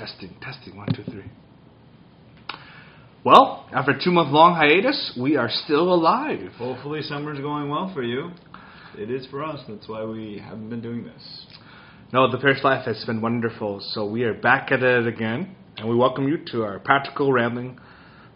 Testing, testing, one, two, three. Well, after a two month long hiatus, we are still alive. Hopefully, summer's going well for you. It is for us. That's why we haven't been doing this. No, the parish life has been wonderful. So we are back at it again, and we welcome you to our Practical Rambling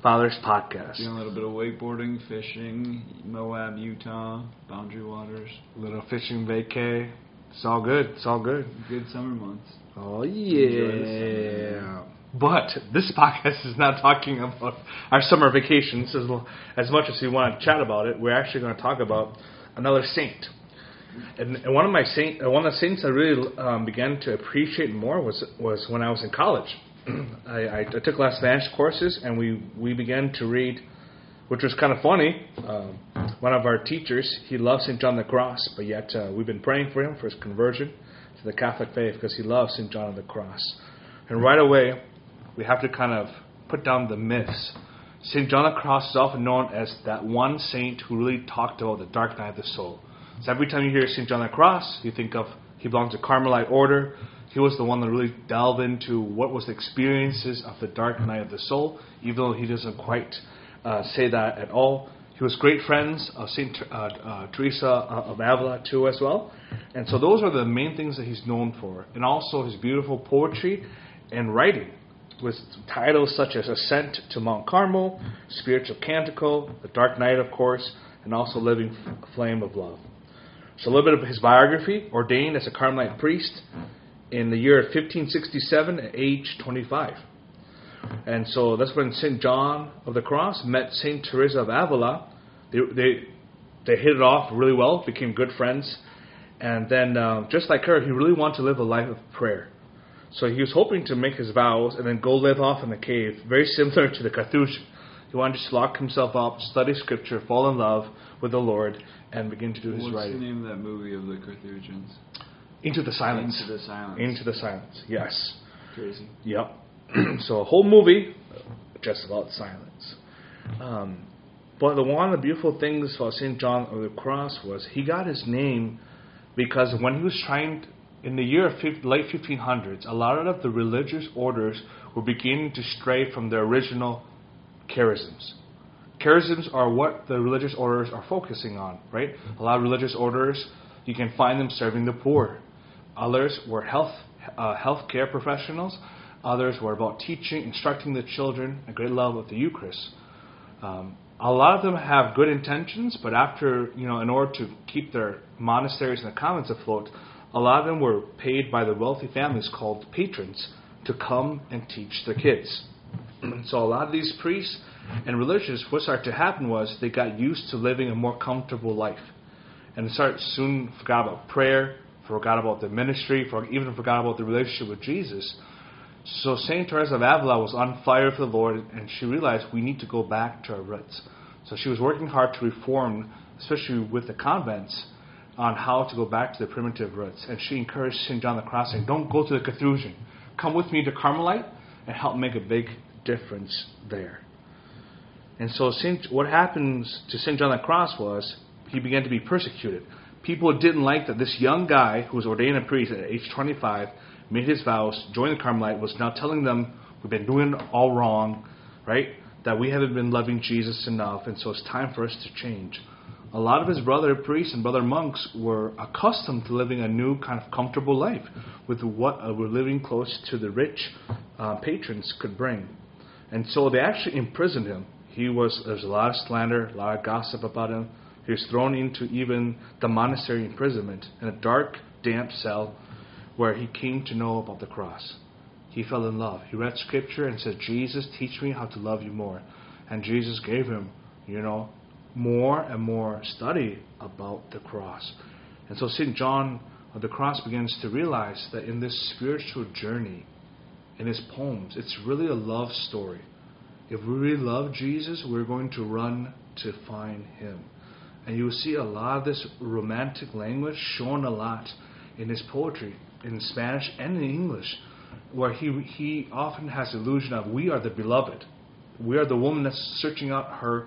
Fathers podcast. Doing a little bit of wakeboarding, fishing, Moab, Utah, Boundary Waters. a Little fishing vacay. It's all good. It's all good. Good summer months. Oh yeah. But this podcast is not talking about our summer vacations as, as much as we want to chat about it. We're actually going to talk about another saint. And, and one of my saint, uh, one of the saints I really um, began to appreciate more was was when I was in college. I, I, I took last Spanish courses, and we we began to read, which was kind of funny. Um, one of our teachers, he loves Saint John the Cross, but yet uh, we've been praying for him for his conversion to the Catholic faith because he loves Saint John of the Cross. And right away, we have to kind of put down the myths. St. John of the Cross is often known as that one saint who really talked about the dark night of the soul. So every time you hear St. John of the Cross, you think of he belongs to Carmelite order. He was the one that really delved into what was the experiences of the dark night of the soul, even though he doesn't quite uh, say that at all. He was great friends of Saint uh, uh, Teresa of Avila too, as well. And so those are the main things that he's known for, and also his beautiful poetry and writing with titles such as Ascent to Mount Carmel, Spiritual Canticle, The Dark Night, of course, and also Living Flame of Love. So, a little bit of his biography ordained as a Carmelite priest in the year 1567 at age 25. And so that's when St. John of the Cross met St. Teresa of Avila. They, they, they hit it off really well, became good friends. And then, uh, just like her, he really wanted to live a life of prayer. So he was hoping to make his vows and then go live off in the cave, very similar to the Carthusian. He wanted to just lock himself up, study scripture, fall in love with the Lord, and begin to do his What's writing. What's the name of that movie of the Carthusians? Into the silence. Into the Silence. Into the silence. Yes. Crazy. Yep. so a whole movie just about silence. Um, but the one of the beautiful things about St. John of the Cross was he got his name because when he was trying in the year of fif- late 1500s, a lot of the religious orders were beginning to stray from their original charisms. Charisms are what the religious orders are focusing on, right? A lot of religious orders, you can find them serving the poor. Others were health uh, healthcare professionals. Others were about teaching, instructing the children, a great love of the Eucharist. Um, a lot of them have good intentions, but after you know, in order to keep their monasteries and the convents afloat, a lot of them were paid by the wealthy families called patrons to come and teach their kids. so a lot of these priests and religious, what started to happen was they got used to living a more comfortable life, and started soon forgot about prayer, forgot about the ministry, even forgot about the relationship with Jesus. So Saint Teresa of Avila was on fire for the Lord, and she realized we need to go back to our roots. So she was working hard to reform, especially with the convents, on how to go back to the primitive roots. And she encouraged St. John the Cross, saying, Don't go to the Carthusian. Come with me to Carmelite and help make a big difference there. And so Saint, what happens to St. John the Cross was he began to be persecuted. People didn't like that this young guy who was ordained a priest at age 25 made his vows, joined the Carmelite, was now telling them we've been doing all wrong, right? That we haven't been loving Jesus enough, and so it's time for us to change a lot of his brother priests and brother monks were accustomed to living a new kind of comfortable life with what were living close to the rich uh, patrons could bring. And so they actually imprisoned him. He was there's a lot of slander, a lot of gossip about him. He was thrown into even the monastery imprisonment in a dark, damp cell where he came to know about the cross. He fell in love. He read scripture and said, Jesus, teach me how to love you more. And Jesus gave him, you know, more and more study about the cross. And so St. John of the Cross begins to realize that in this spiritual journey, in his poems, it's really a love story. If we really love Jesus, we're going to run to find him. And you will see a lot of this romantic language shown a lot in his poetry, in Spanish and in English, where he, he often has the illusion of we are the beloved. We are the woman that's searching out her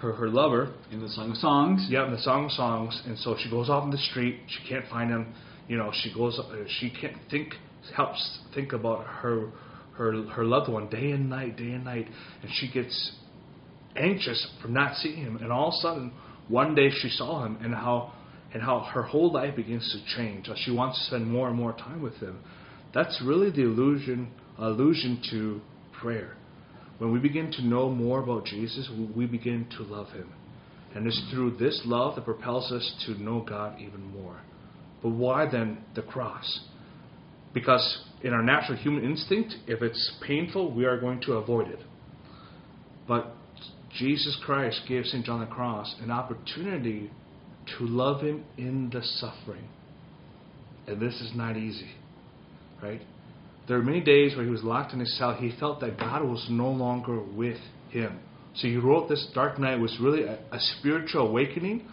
her, her lover. In the Song of Songs. Yeah, in the Song of Songs, and so she goes off in the street. She can't find him. You know, she goes. Uh, she can't think. Helps think about her her her loved one day and night, day and night, and she gets anxious from not seeing him. And all of a sudden, one day she saw him, and how and how her whole life begins to change. She wants to spend more and more time with him. That's really the illusion allusion to prayer. When we begin to know more about Jesus, we begin to love him. And it's through this love that propels us to know God even more. But why then the cross? Because in our natural human instinct, if it's painful, we are going to avoid it. But Jesus Christ gave St. John the Cross an opportunity to love him in the suffering. And this is not easy, right? There were many days where he was locked in his cell. He felt that God was no longer with him. So he wrote this Dark Night was really a, a spiritual awakening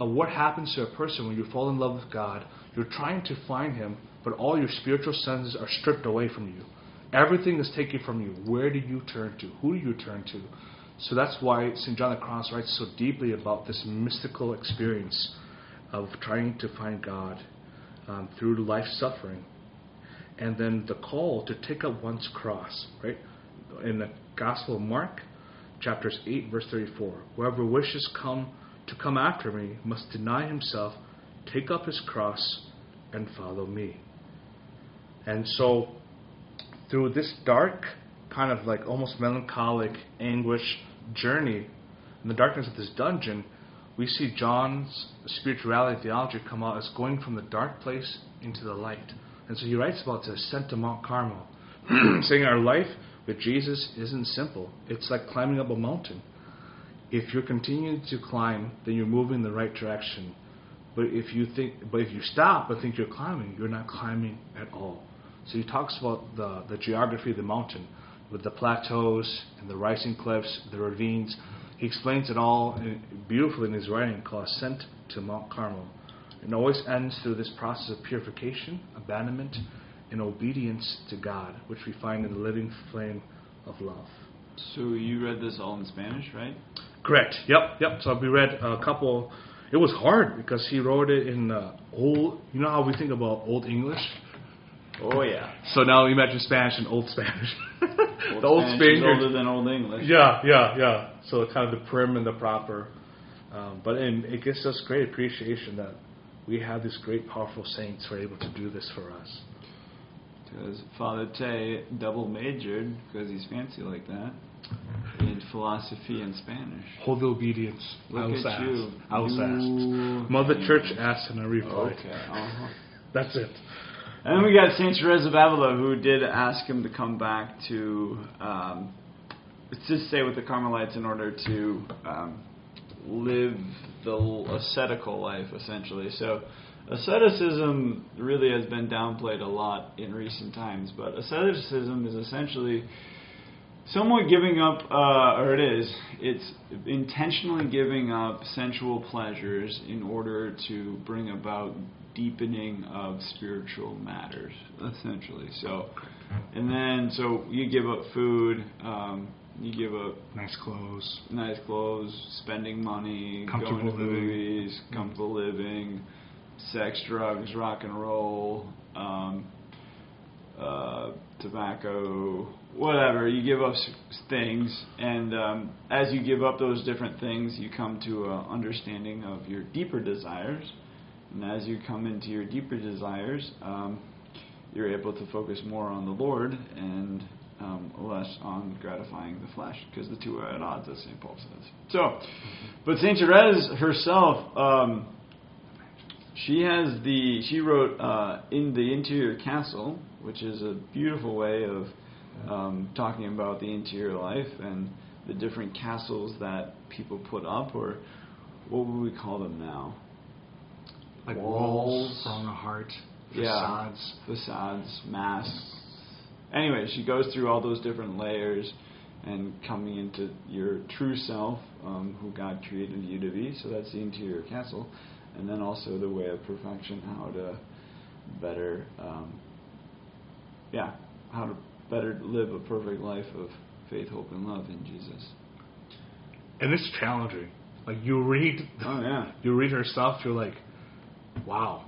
of what happens to a person when you fall in love with God. You're trying to find him, but all your spiritual senses are stripped away from you. Everything is taken from you. Where do you turn to? Who do you turn to? So that's why St. John the Cross writes so deeply about this mystical experience of trying to find God um, through life suffering. And then the call to take up one's cross, right? In the Gospel of Mark, chapters 8, verse 34. Whoever wishes come to come after me must deny himself, take up his cross, and follow me. And so, through this dark, kind of like almost melancholic anguish journey in the darkness of this dungeon, we see John's spirituality theology come out as going from the dark place into the light. And so he writes about the ascent to Mount Carmel, saying our life with Jesus isn't simple. It's like climbing up a mountain. If you're continuing to climb, then you're moving in the right direction. But if you think, but if you stop and think you're climbing, you're not climbing at all. So he talks about the, the geography of the mountain, with the plateaus and the rising cliffs, the ravines. He explains it all beautifully in his writing called Ascent to Mount Carmel. It always ends through this process of purification, abandonment, and obedience to God, which we find in the living flame of love. So you read this all in Spanish, right? Correct. Yep, yep. So we read a couple. It was hard because he wrote it in uh, old. You know how we think about old English. Oh yeah. So now imagine Spanish and old Spanish. Old the old Spanish Spaniard. older than old English. Yeah, yeah, yeah. So kind of the prim and the proper. Um, but in, it gives us great appreciation that we have these great, powerful saints who are able to do this for us. Because Father Tay double majored, because he's fancy like that, in philosophy and Spanish. Hold the obedience. Look I was at asked. you. I was you asked. Mother Church asked and I replied. Okay. Uh-huh. That's it. And then we got Saint Therese of Avila, who did ask him to come back to, um, just say, with the Carmelites in order to um, live the ascetical life, essentially. So asceticism really has been downplayed a lot in recent times, but asceticism is essentially somewhat giving up, uh, or it is, it's intentionally giving up sensual pleasures in order to bring about deepening of spiritual matters, essentially. So, and then, so you give up food, um, you give up nice clothes, nice clothes, spending money, going to movies, comfortable living sex, drugs, rock and roll, um, uh, tobacco, whatever. You give up things, and um, as you give up those different things, you come to an understanding of your deeper desires. And as you come into your deeper desires, um, you're able to focus more on the Lord and um, less on gratifying the flesh, because the two are at odds, as St. Paul says. So, but St. Therese herself um, she has the she wrote uh, in the interior castle, which is a beautiful way of um, talking about the interior life and the different castles that people put up, or what would we call them now? Like walls, from the heart, facades, yeah, facades, masks. Anyway, she goes through all those different layers and coming into your true self, um, who God created you to be. So that's the interior castle and then also the way of perfection, how to better, um, yeah, how to better live a perfect life of faith, hope, and love in Jesus. And it's challenging. Like you read, oh yeah, you read her stuff, you're like, wow.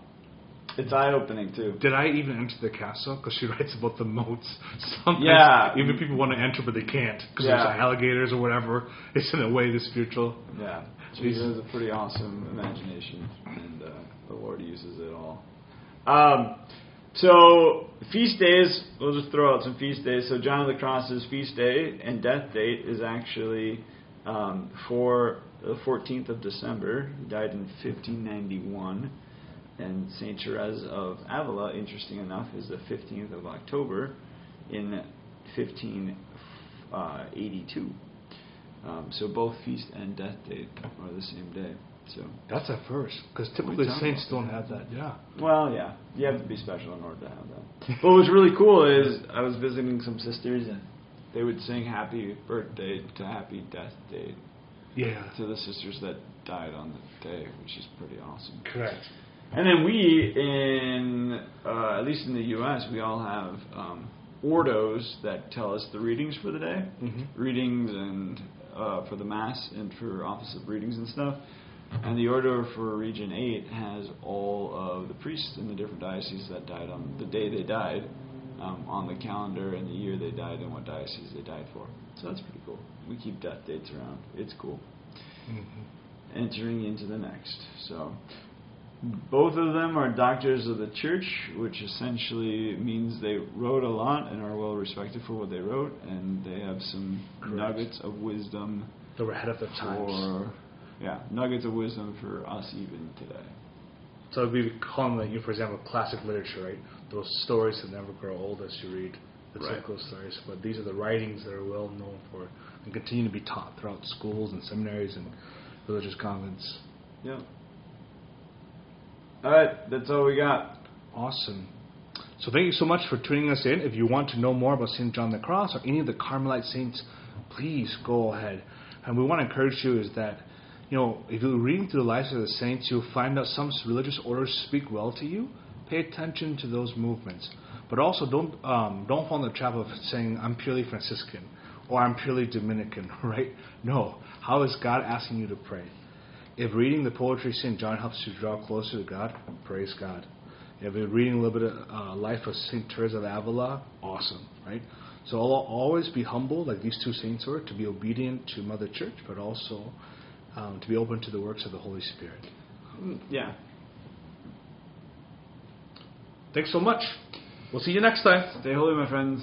It's eye opening too. Did I even enter the castle? Because she writes about the moats. Sometimes Yeah. even people want to enter, but they can't because Yeah. there's alligators or whatever. It's in a way the spiritual. Yeah, she has a pretty awesome imagination, and uh, the Lord uses it all. Um, so feast days, we'll just throw out some feast days. So John of the Cross's feast day and death date is actually um, for the 14th of December. He died in 1591, and Saint Therese of Avila, interesting enough, is the 15th of October in 1582. Um, so both feast and death date are the same day. So, That's a first because typically saints don't that. have that. Yeah. well, yeah, you have to be special in order to have that. But what's really cool is I was visiting some sisters and they would sing "Happy Birthday" to "Happy Death Day" Yeah. to the sisters that died on the day, which is pretty awesome. Correct. And then we, in uh, at least in the U.S., we all have um, ordos that tell us the readings for the day, Mhm. readings and uh, for the mass and for office of readings and stuff. And the order for Region Eight has all of the priests in the different dioceses that died on the day they died, um, on the calendar and the year they died and what diocese they died for. So that's pretty cool. We keep death dates around. It's cool hmm entering into the next. So, both of them are doctors of the church, which essentially means they wrote a lot and are well respected for what they wrote, and they have some Correct. nuggets of wisdom They were ahead of their times. Yeah nuggets of wisdom for us even today. So we would call them, you, for example, classic literature, right? Those stories that never grow old as you read the Right. cycle stories. But these are the writings that are well known for and continue to be taught throughout schools and seminaries and religious convents. Yeah. All right, that's all we got. Awesome. So thank you so much for tuning us in. If you want to know more about St. John the Cross or any of the Carmelite saints, please go ahead. And we want to encourage you is that, you know, if you're reading through the lives of the saints, you'll find out some religious orders speak well to you. Pay attention to those movements. But also don't um, don't fall in the trap of saying I'm purely Franciscan or I'm purely Dominican, right? No. How is God asking you to pray? If reading the poetry of St. John helps you draw closer to God, praise God. If you're reading a little bit of uh, life of St. Teresa of Avila, awesome, right? So al- always be humble, like these two saints were, to be obedient to Mother Church, but also um, to be open to the works of the Holy Spirit. Mm, Yeah. Thanks so much. We'll see you next time. Stay holy, my friends.